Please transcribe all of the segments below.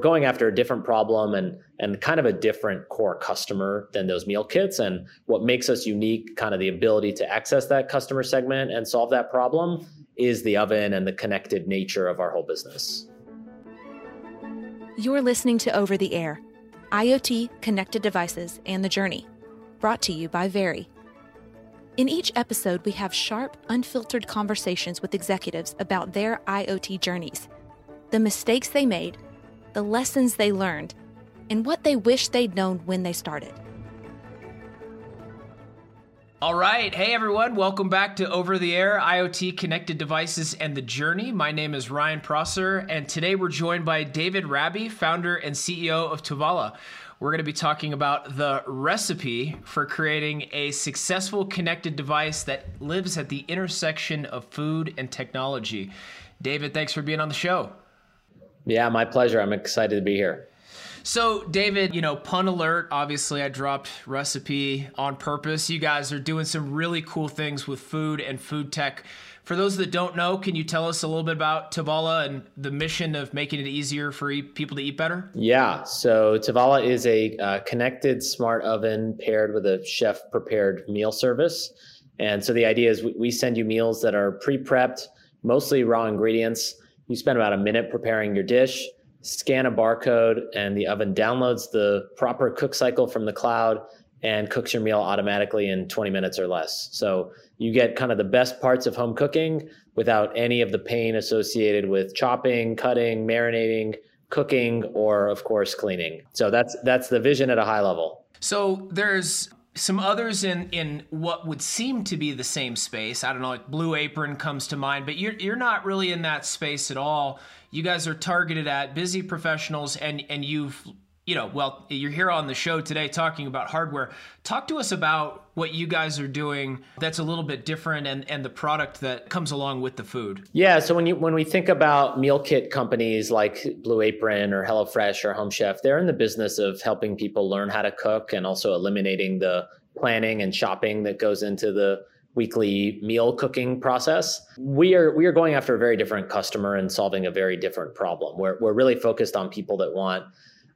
going after a different problem and and kind of a different core customer than those meal kits. And what makes us unique, kind of the ability to access that customer segment and solve that problem, is the oven and the connected nature of our whole business. You're listening to Over the Air, IoT, connected devices, and the journey, brought to you by Very. In each episode, we have sharp, unfiltered conversations with executives about their IoT journeys, the mistakes they made, the lessons they learned, and what they wish they'd known when they started. All right. Hey, everyone. Welcome back to Over the Air IoT Connected Devices and the Journey. My name is Ryan Prosser, and today we're joined by David Rabie, founder and CEO of Tovala. We're going to be talking about the recipe for creating a successful connected device that lives at the intersection of food and technology. David, thanks for being on the show. Yeah, my pleasure. I'm excited to be here. So, David, you know, pun alert, obviously, I dropped recipe on purpose. You guys are doing some really cool things with food and food tech. For those that don't know, can you tell us a little bit about Tovala and the mission of making it easier for people to eat better? Yeah. So, Tovala is a uh, connected smart oven paired with a chef prepared meal service. And so, the idea is we send you meals that are pre prepped, mostly raw ingredients. You spend about a minute preparing your dish scan a barcode, and the oven downloads the proper cook cycle from the cloud and cooks your meal automatically in 20 minutes or less. So you get kind of the best parts of home cooking without any of the pain associated with chopping, cutting, marinating, cooking, or of course cleaning. So that's that's the vision at a high level. So there's some others in in what would seem to be the same space. I don't know, like Blue Apron comes to mind, but you're you're not really in that space at all you guys are targeted at busy professionals and and you've you know well you're here on the show today talking about hardware talk to us about what you guys are doing that's a little bit different and and the product that comes along with the food yeah so when you when we think about meal kit companies like blue apron or hellofresh or home chef they're in the business of helping people learn how to cook and also eliminating the planning and shopping that goes into the weekly meal cooking process. We are we are going after a very different customer and solving a very different problem. We're we're really focused on people that want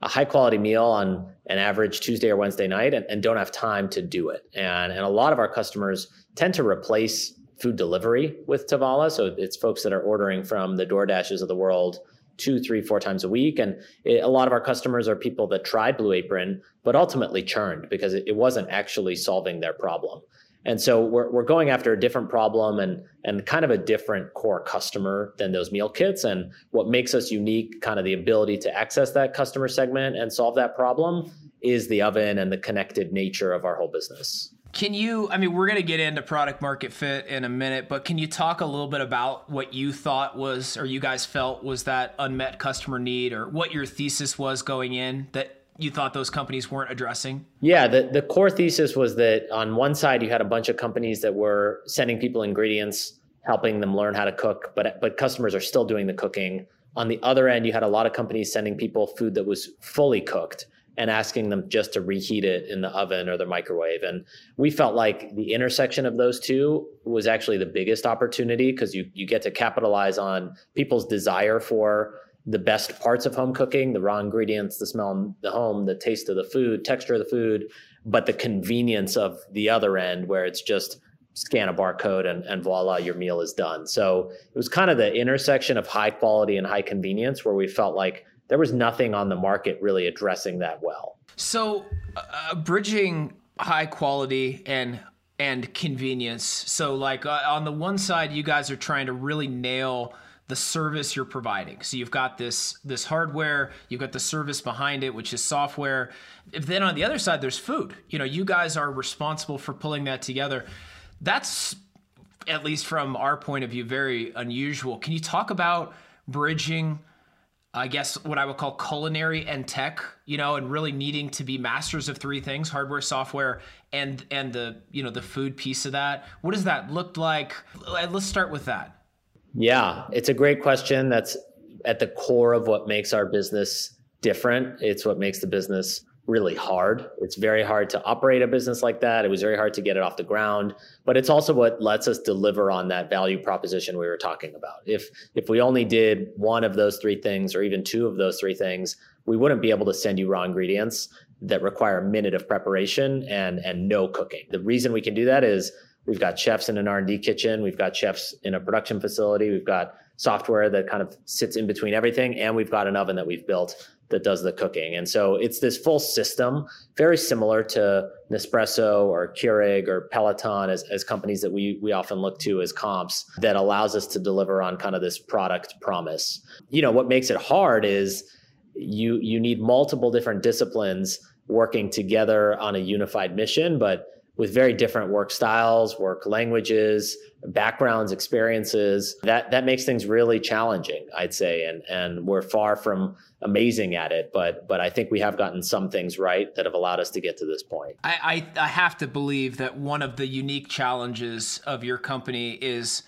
a high quality meal on an average Tuesday or Wednesday night and, and don't have time to do it. And and a lot of our customers tend to replace food delivery with Tovala. So it's folks that are ordering from the DoorDashes of the world two, three, four times a week. And it, a lot of our customers are people that tried Blue Apron, but ultimately churned because it, it wasn't actually solving their problem. And so we're, we're going after a different problem and, and kind of a different core customer than those meal kits. And what makes us unique, kind of the ability to access that customer segment and solve that problem, is the oven and the connected nature of our whole business. Can you, I mean, we're going to get into product market fit in a minute, but can you talk a little bit about what you thought was, or you guys felt was that unmet customer need, or what your thesis was going in that you thought those companies weren't addressing? Yeah, the, the core thesis was that on one side you had a bunch of companies that were sending people ingredients, helping them learn how to cook, but but customers are still doing the cooking. On the other end, you had a lot of companies sending people food that was fully cooked and asking them just to reheat it in the oven or the microwave. And we felt like the intersection of those two was actually the biggest opportunity because you you get to capitalize on people's desire for the best parts of home cooking the raw ingredients the smell in the home the taste of the food texture of the food but the convenience of the other end where it's just scan a barcode and, and voila your meal is done. So it was kind of the intersection of high quality and high convenience where we felt like there was nothing on the market really addressing that well. So uh, bridging high quality and and convenience. So like uh, on the one side you guys are trying to really nail the service you're providing. So you've got this this hardware, you've got the service behind it, which is software. If then on the other side, there's food. You know, you guys are responsible for pulling that together. That's at least from our point of view, very unusual. Can you talk about bridging? I guess what I would call culinary and tech, you know, and really needing to be masters of three things: hardware, software, and and the you know the food piece of that. What does that look like? Let's start with that. Yeah, it's a great question. That's at the core of what makes our business different. It's what makes the business really hard. It's very hard to operate a business like that. It was very hard to get it off the ground, but it's also what lets us deliver on that value proposition we were talking about. If if we only did one of those three things or even two of those three things, we wouldn't be able to send you raw ingredients that require a minute of preparation and and no cooking. The reason we can do that is we've got chefs in an R&D kitchen, we've got chefs in a production facility, we've got software that kind of sits in between everything and we've got an oven that we've built that does the cooking. And so it's this full system, very similar to Nespresso or Keurig or Peloton as, as companies that we, we often look to as comps that allows us to deliver on kind of this product promise. You know, what makes it hard is you you need multiple different disciplines working together on a unified mission, but with very different work styles, work languages, backgrounds, experiences. That that makes things really challenging, I'd say, and and we're far from amazing at it. But but I think we have gotten some things right that have allowed us to get to this point. I, I, I have to believe that one of the unique challenges of your company is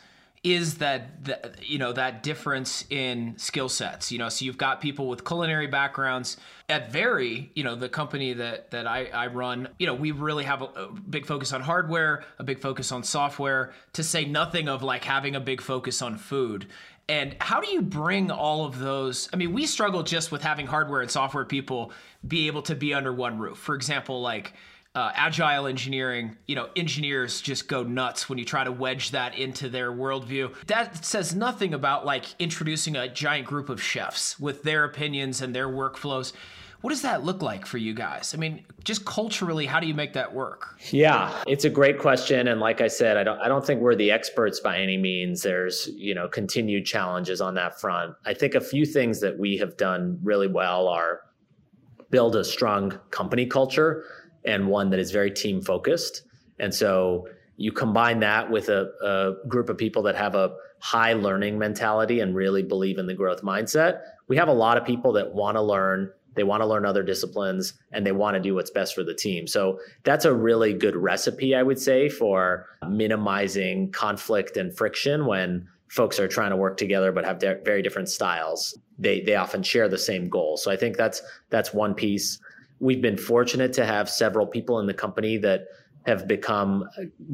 is that, that you know that difference in skill sets you know? So you've got people with culinary backgrounds at very you know the company that that I, I run. You know we really have a, a, big focus on hardware a big focus on software to say nothing of like having a big focus on food. And how do you bring all of those? I mean we struggle just with having hardware and software people be able to be under one roof. For example like uh, agile engineering, you know, engineers just go nuts when you try to wedge that into their worldview. That says nothing about like introducing a giant group of chefs with their opinions and their workflows. What does that look like for you guys? I mean, just culturally, how do you make that work? Yeah, it's a great question, and like I said, I don't, I don't think we're the experts by any means. There's, you know, continued challenges on that front. I think a few things that we have done really well are build a strong company culture and one that is very team focused. And so you combine that with a, a, group of people that have a high learning mentality and really believe in the growth mindset. We have a lot of people that want to learn, they want to learn other disciplines, and they want to do what's best for the team. So that's a really good recipe, I would say, for minimizing conflict and friction when folks are trying to work together but have de- very different styles. They they often share the same goal. So I think that's that's one piece we've been fortunate to have several people in the company that have become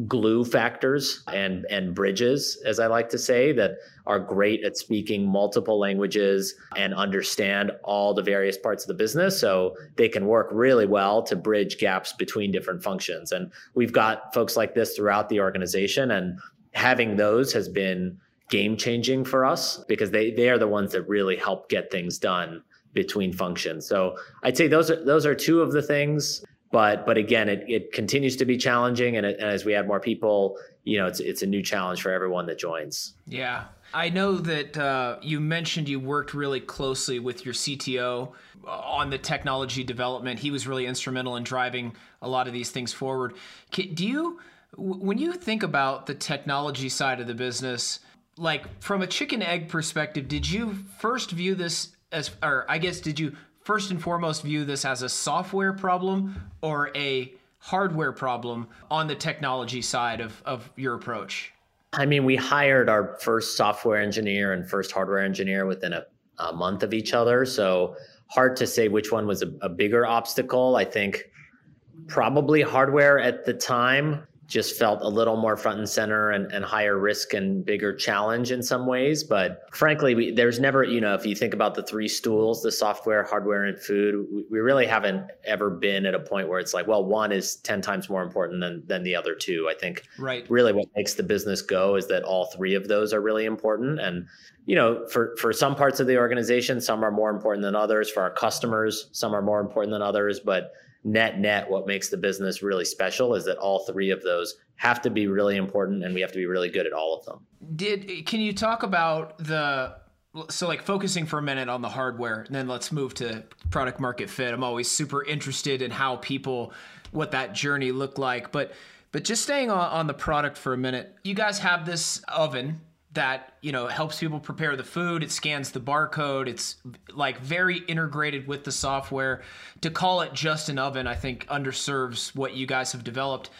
glue factors and and bridges as i like to say that are great at speaking multiple languages and understand all the various parts of the business. So they can work really well to bridge gaps between different functions. And we've got folks like this throughout the organization and having those has been game changing for us because they they are the ones that really help get things done between functions. So I'd say those are those are two of the things. But but again, it, it continues to be challenging, and, it, and as we add more people, you know, it's it's a new challenge for everyone that joins. Yeah, I know that uh, you mentioned you worked really closely with your CTO on the technology development. He was really instrumental in driving a lot of these things forward. Do you, when you think about the technology side of the business, like from a chicken egg perspective, did you first view this as or I guess did you first and foremost view this as a software problem or a hardware problem on the technology side of, of your approach? I mean, we hired our first software engineer and first hardware engineer within a, a month of each other. So hard to say which one was a, a bigger obstacle. I think probably hardware at the time just felt a little more front and center and, and higher risk and bigger challenge in some ways. But frankly, we, there's never, you know, if you think about the three stools, the software, hardware, and food, we, we really haven't ever been at a point where it's like, well, one is 10 times more important than, than the other two. I think right. really what makes the business go is that all three of those are really important. And, you know, for, for some parts of the organization, some are more important than others. For our customers, some are more important than others. But net net what makes the business really special is that all three of those have to be really important and we have to be really good at all of them. Did can you talk about the so like focusing for a minute on the hardware and then let's move to product market fit. I'm always super interested in how people what that journey looked like but but just staying on, on the product for a minute you guys have this oven that you know helps people prepare the food it scans the barcode it's like very integrated with the software. To call it just an oven i think underserves what you guys have developed.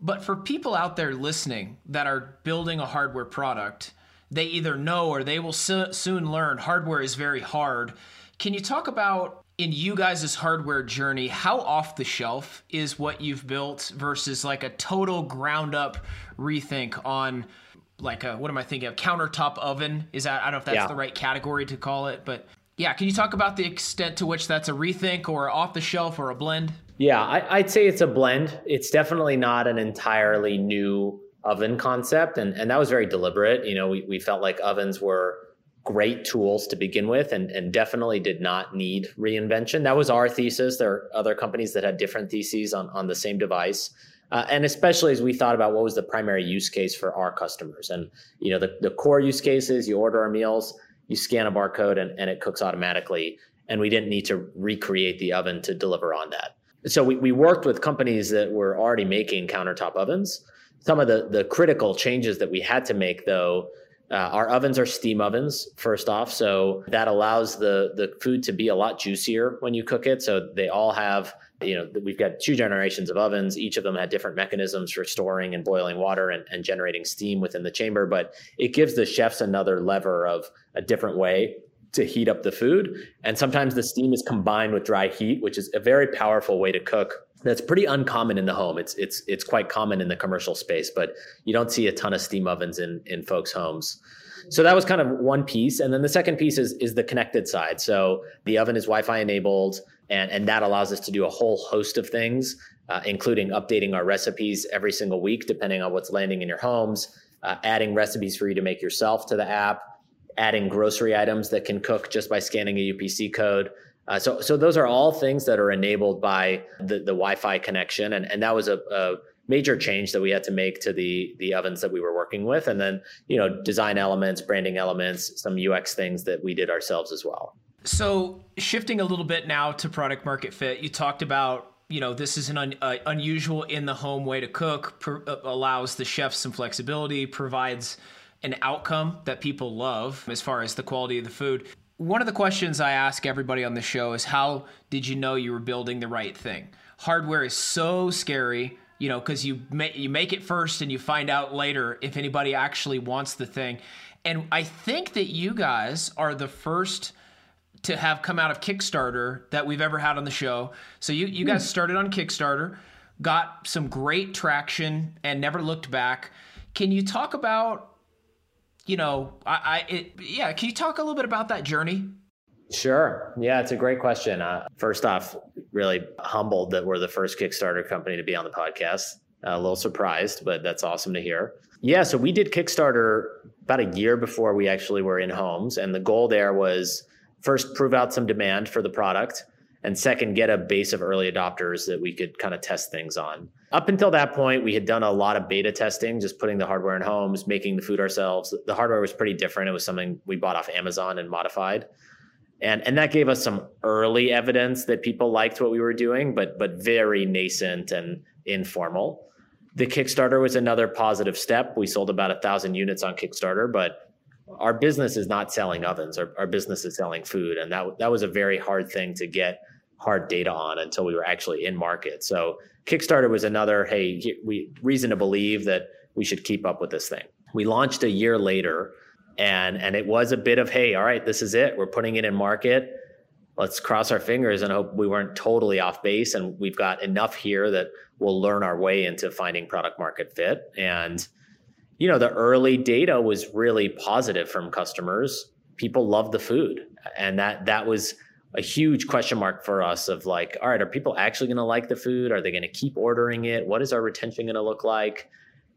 But for people out there listening that are building a hardware product they either know or they will so- soon learn hardware is very hard. Can you talk about in you guys' hardware journey how off the shelf is what you've built versus like a total ground up rethink on like a what am I thinking? A countertop oven is that I don't know if that's yeah. the right category to call it, but Yeah, can you talk about the extent to which that's a rethink or off the shelf or a blend? Yeah, I, would say it's a blend. It's definitely not an entirely new oven concept, and and that was very deliberate. You know, we we felt like ovens were great tools to begin with and, and definitely did not need reinvention. That was our thesis. There are other companies that had different theses on, on the same device. Uh, and especially as we thought about what was the primary use case for our customers. And, you know, the, the core use cases, you order our meals, you scan a barcode and, and it cooks automatically. And we didn't need to recreate the oven to deliver on that. So we, we worked with companies that were already making countertop ovens. Some of the, the critical changes that we had to make, though, uh, our ovens are steam ovens, first off. So that allows the, the food to be a lot juicier when you cook it. So they all have, you know, we've got two generations of ovens. Each of them had different mechanisms for storing and boiling water and, and generating steam within the chamber. But it gives the chefs another lever of a different way to heat up the food. And sometimes the steam is combined with dry heat, which is a very powerful way to cook that's pretty uncommon in the home. It's it's it's quite common in the commercial space, but you don't see a ton of steam ovens in in folks' homes. So that was kind of one piece, and then the second piece is is the connected side. So the oven is Wi-Fi enabled, and and that allows us to do a whole host of things, uh, including updating our recipes every single week, depending on what's landing in your homes, uh, adding recipes for you to make yourself to the app, adding grocery items that can cook just by scanning a UPC code. Uh, so, so those are all things that are enabled by the, the Wi-Fi connection, and and that was a, a major change that we had to make to the the ovens that we were working with, and then you know design elements, branding elements, some UX things that we did ourselves as well. So, shifting a little bit now to product market fit, you talked about you know this is an un, uh, unusual in the home way to cook, uh, allows the chef some flexibility, provides an outcome that people love as far as the quality of the food one of the questions I ask everybody on the show is how did you know you were building the right thing? Hardware is so scary, you know, because you make you make it first and you find out later if anybody actually wants the thing. And I think that you guys are the first to have come out of Kickstarter that we've ever had on the show. So you you guys hmm. started on Kickstarter, got some great traction, and never looked back. Can you talk about you know, I, I it, yeah, can you talk a little bit about that journey? Sure. Yeah, it's a great question. Uh, first off, really humbled that we're the first Kickstarter company to be on the podcast. Uh, a little surprised, but that's awesome to hear. Yeah, so we did Kickstarter about a year before we actually were in homes. And the goal there was first, prove out some demand for the product. And second, get a base of early adopters that we could kind of test things on. Up until that point, we had done a lot of beta testing, just putting the hardware in homes, making the food ourselves. The hardware was pretty different. It was something we bought off Amazon and modified. And, and that gave us some early evidence that people liked what we were doing, but but very nascent and informal. The Kickstarter was another positive step. We sold about a thousand units on Kickstarter, but our business is not selling ovens. Our, our business is selling food, and that that was a very hard thing to get hard data on until we were actually in market. So Kickstarter was another, hey, we reason to believe that we should keep up with this thing. We launched a year later and and it was a bit of, hey, all right, this is it. We're putting it in market. Let's cross our fingers and hope we weren't totally off base and we've got enough here that we'll learn our way into finding product market fit. And you know, the early data was really positive from customers. People love the food. And that that was a huge question mark for us of like, all right, are people actually going to like the food? Are they going to keep ordering it? What is our retention going to look like?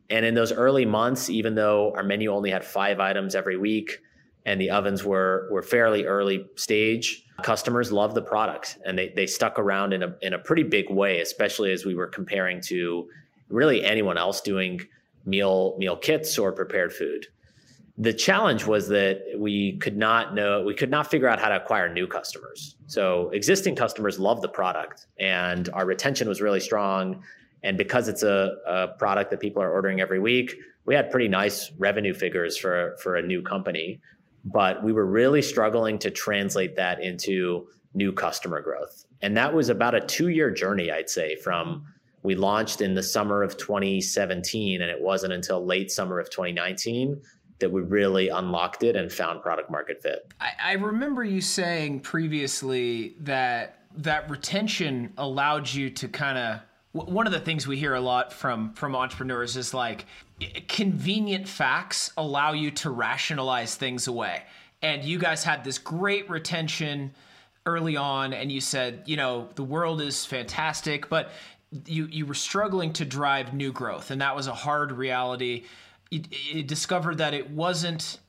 And in those early months, even though our menu only had five items every week and the ovens were were fairly early stage, customers loved the product and they they stuck around in a in a pretty big way, especially as we were comparing to really anyone else doing meal meal kits or prepared food. The challenge was that we could not know we could not figure out how to acquire new customers. So existing customers love the product and our retention was really strong. And because it's a, a, product that people are ordering every week we had pretty nice revenue figures for for a new company. But we were really struggling to translate that into new customer growth. And that was about a two year journey i'd say from we launched in the summer of 2017 and it wasn't until late summer of 2019 that we really unlocked it and found product market fit. I, I remember you saying previously that that retention allowed you to kind of one of the things we hear a lot from from entrepreneurs is like convenient facts allow you to rationalize things away and you guys had this great retention early on and you said, you know, the world is fantastic, but you you were struggling to drive new growth and that was a hard reality. You, you discovered that it wasn't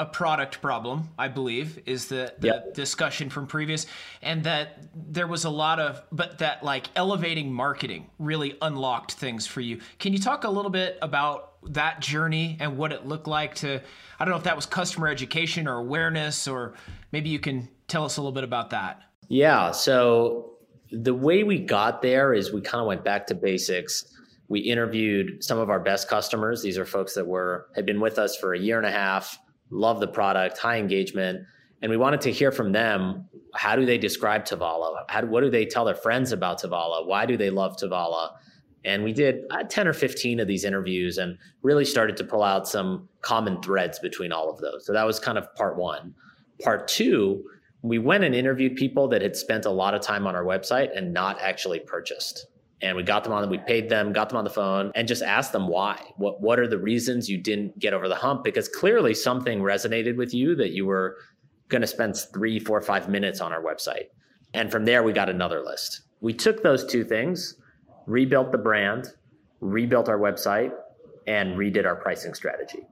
a product problem, I believe, is the, the yep. discussion from previous, and that there was a lot of, but that like elevating marketing really unlocked things for you. Can you talk a little bit about that journey and what it looked like to, I don't know if that was customer education or awareness, or maybe you can tell us a little bit about that. Yeah. So the way we got there is we kind of went back to basics. We interviewed some of our best customers. These are folks that were had been with us for a year and a half love the product, high engagement. And we wanted to hear from them. How do they describe Tovala? How, what do they tell their friends about Tovala? Why do they love Tovala? And we did uh, 10 or 15 of these interviews and really started to pull out some common threads between all of those. So that was kind of part one. Part two, we went and interviewed people that had spent a lot of time on our website and not actually purchased. And we got them on we paid them got them on the phone and just asked them why. What what are the reasons you didn't get over the hump? Because clearly something resonated with you that you were going to spend three four five minutes on our website. And from there we got another list. We took those two things rebuilt the brand rebuilt our website and redid our pricing strategy.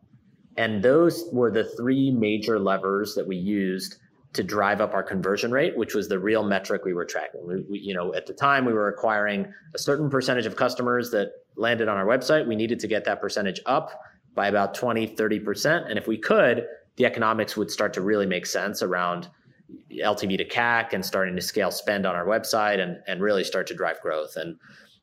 And those were the three major levers that we used to drive up our conversion rate, which was the real metric we were tracking. We, we, you know, at the time we were acquiring a certain percentage of customers that landed on our website. We needed to get that percentage up by about 20, 30%. And if we could, the economics would start to really make sense around LTV to CAC and starting to scale spend on our website and, and really start to drive growth. And,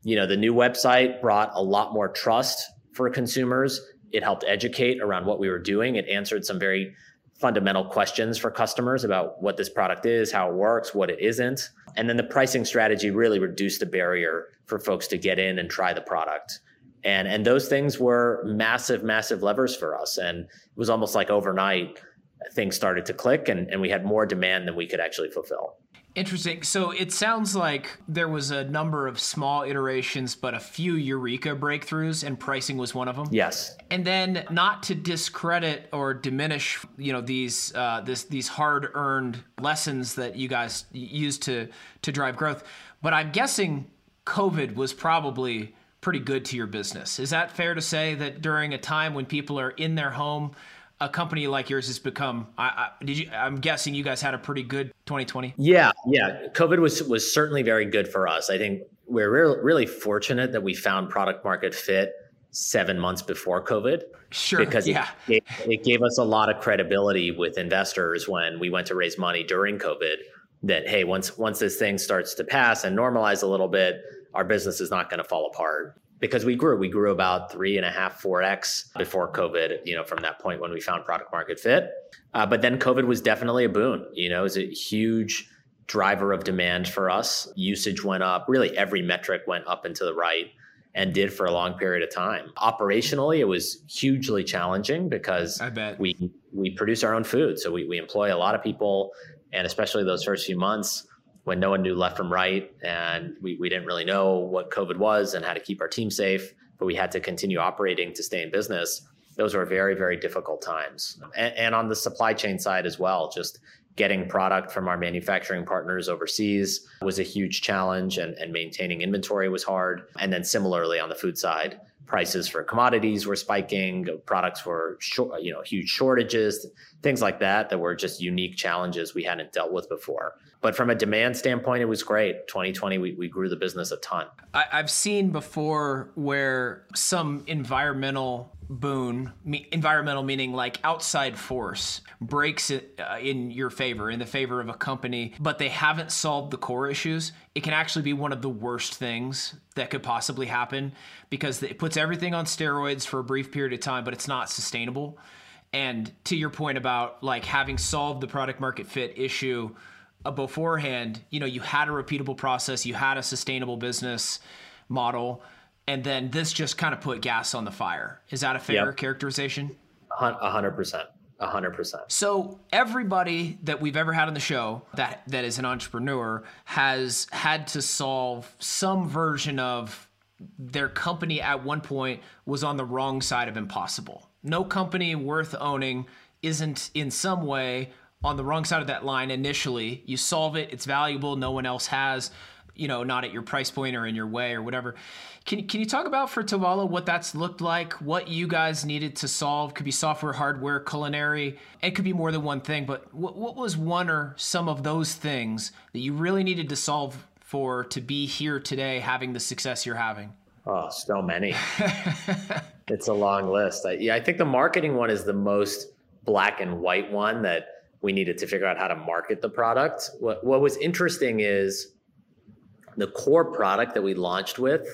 you know, the new website brought a lot more trust for consumers. It helped educate around what we were doing. It answered some very fundamental questions for customers about what this product is, how it works, what it isn't. And then the pricing strategy really reduced the barrier for folks to get in and try the product. And, and those things were massive, massive levers for us. And it was almost like overnight, things started to click and, and we had more demand than we could actually fulfill. Interesting. So it sounds like there was a number of small iterations, but a few eureka breakthroughs, and pricing was one of them. Yes. And then, not to discredit or diminish, you know, these uh, this these hard earned lessons that you guys used to to drive growth, but I'm guessing COVID was probably pretty good to your business. Is that fair to say that during a time when people are in their home? A company like yours has become I, I, did you i'm guessing you guys had a pretty good 2020 yeah yeah. Covid was was certainly very good for us. I think we're re- really fortunate that we found product market fit seven months before covid sure because yeah. it, it gave us a lot of credibility with investors when we went to raise money during covid that hey once once this thing starts to pass and normalize a little bit our business is not going to fall apart because we grew. We grew about three and a half, four x before COVID. You know, from that point when we found product market fit. Uh, but then COVID was definitely a boon. You know, it was a huge driver of demand for us. Usage went up. Really, every metric went up and to the right, and did for a long period of time. Operationally, it was hugely challenging because I bet we we produce our own food, so we we employ a lot of people, and especially those first few months when no one knew left from right and we, we didn't really know what COVID was and how to keep our team safe, but we had to continue operating to stay in business. Those were very, very difficult times. And, and on the supply chain side as well, just getting product from our manufacturing partners overseas was a huge challenge and, and maintaining inventory was hard. And then similarly on the food side, prices for commodities were spiking, products were short, you know, huge shortages, things like that that were just unique challenges we hadn't dealt with before. But from a demand standpoint, it was great. 2020, we, we grew the business a ton. I, I've seen before where some environmental boon me, environmental meaning like outside force breaks it uh, in your favor in the favor of a company but they haven't solved the core issues it can actually be one of the worst things that could possibly happen because it puts everything on steroids for a brief period of time but it's not sustainable. And to your point about like having solved the product market fit issue uh, beforehand you know you had a repeatable process you had a sustainable business model and then this just kind of put gas on the fire. Is that a fair yep. characterization? A hundred percent. A hundred percent. So everybody that we've ever had on the show that that is an entrepreneur has had to solve some version of their company at one point was on the wrong side of impossible. No company worth owning isn't in some way on the wrong side of that line initially. You solve it, it's valuable, no one else has, you know, not at your price point or in your way or whatever. Can, can you talk about for Tovala what that's looked like, what you guys needed to solve? Could be software, hardware, culinary. It could be more than one thing, but what, what was one or some of those things that you really needed to solve for to be here today having the success you're having? Oh, so many. it's a long list. I, yeah, I think the marketing one is the most black and white one that we needed to figure out how to market the product. What, what was interesting is the core product that we launched with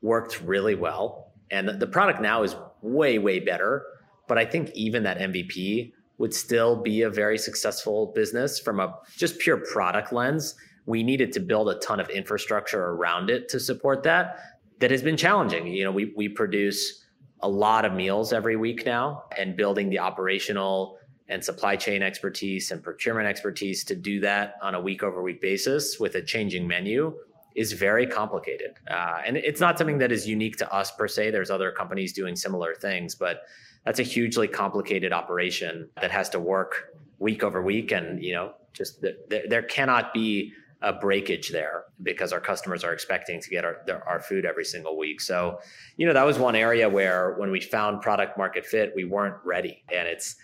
worked really well. And the product now is way, way better. But I think even that MVP would still be a very successful business from a just pure product lens. We needed to build a ton of infrastructure around it to support that that has been challenging. You know, we we produce a lot of meals every week now, and building the operational and supply chain expertise and procurement expertise to do that on a week over week basis with a changing menu is very complicated. Uh, and it's not something that is unique to us per se. There's other companies doing similar things, but that's a hugely complicated operation that has to work week over week. And, you know, just there, there cannot be a breakage there because our customers are expecting to get our, their, our food every single week. So, you know, that was one area where when we found product market fit, we weren't ready. And it's,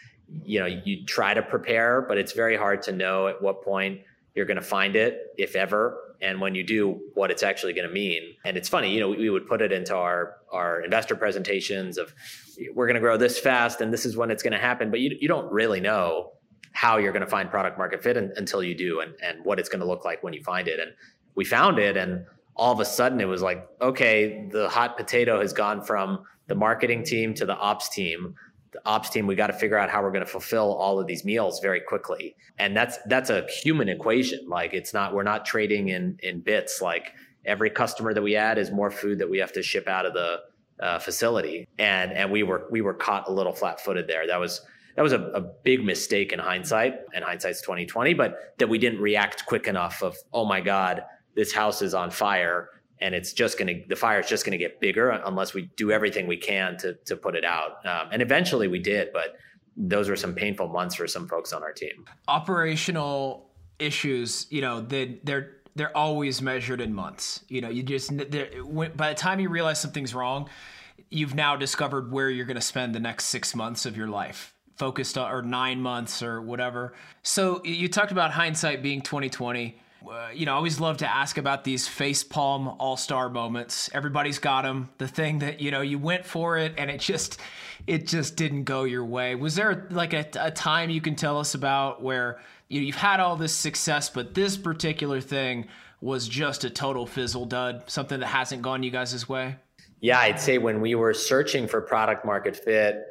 you know, you try to prepare, but it's very hard to know at what point you're going to find it, if ever. And when you do, what it's actually going to mean. And it's funny, you know, we, we would put it into our our investor presentations of we're going to grow this fast and this is when it's going to happen, but you you don't really know how you're going to find product market fit until you do and, and what it's going to look like when you find it. And we found it and all of a sudden it was like, okay, the hot potato has gone from the marketing team to the ops team. The ops team, we got to figure out how we're going to fulfill all of these meals very quickly. And that's that's a human equation. Like it's not we're not trading in in bits. Like every customer that we add is more food that we have to ship out of the uh, facility. And and we were we were caught a little flat footed there. That was that was a, a big mistake in hindsight, and hindsight's twenty twenty. But that we didn't react quick enough. Of oh my god, this house is on fire, and it's just going to the fire is just going to get bigger unless we do everything we can to to put it out. Um, and eventually we did, but those were some painful months for some folks on our team. Operational issues, you know, they, they're they're always measured in months. You know, you just by the time you realize something's wrong, you've now discovered where you're going to spend the next six months of your life focused on, or nine months or whatever. So you talked about hindsight being 2020. Uh, you know, I always love to ask about these face palm all star moments. Everybody's got them. The thing that you know you went for it and it just it just didn't go your way. Was there like a, a time you can tell us about where you know, you've had all this success, but this particular thing was just a total fizzle dud, something that hasn't gone you guys' way? Yeah, I'd say when we were searching for product market fit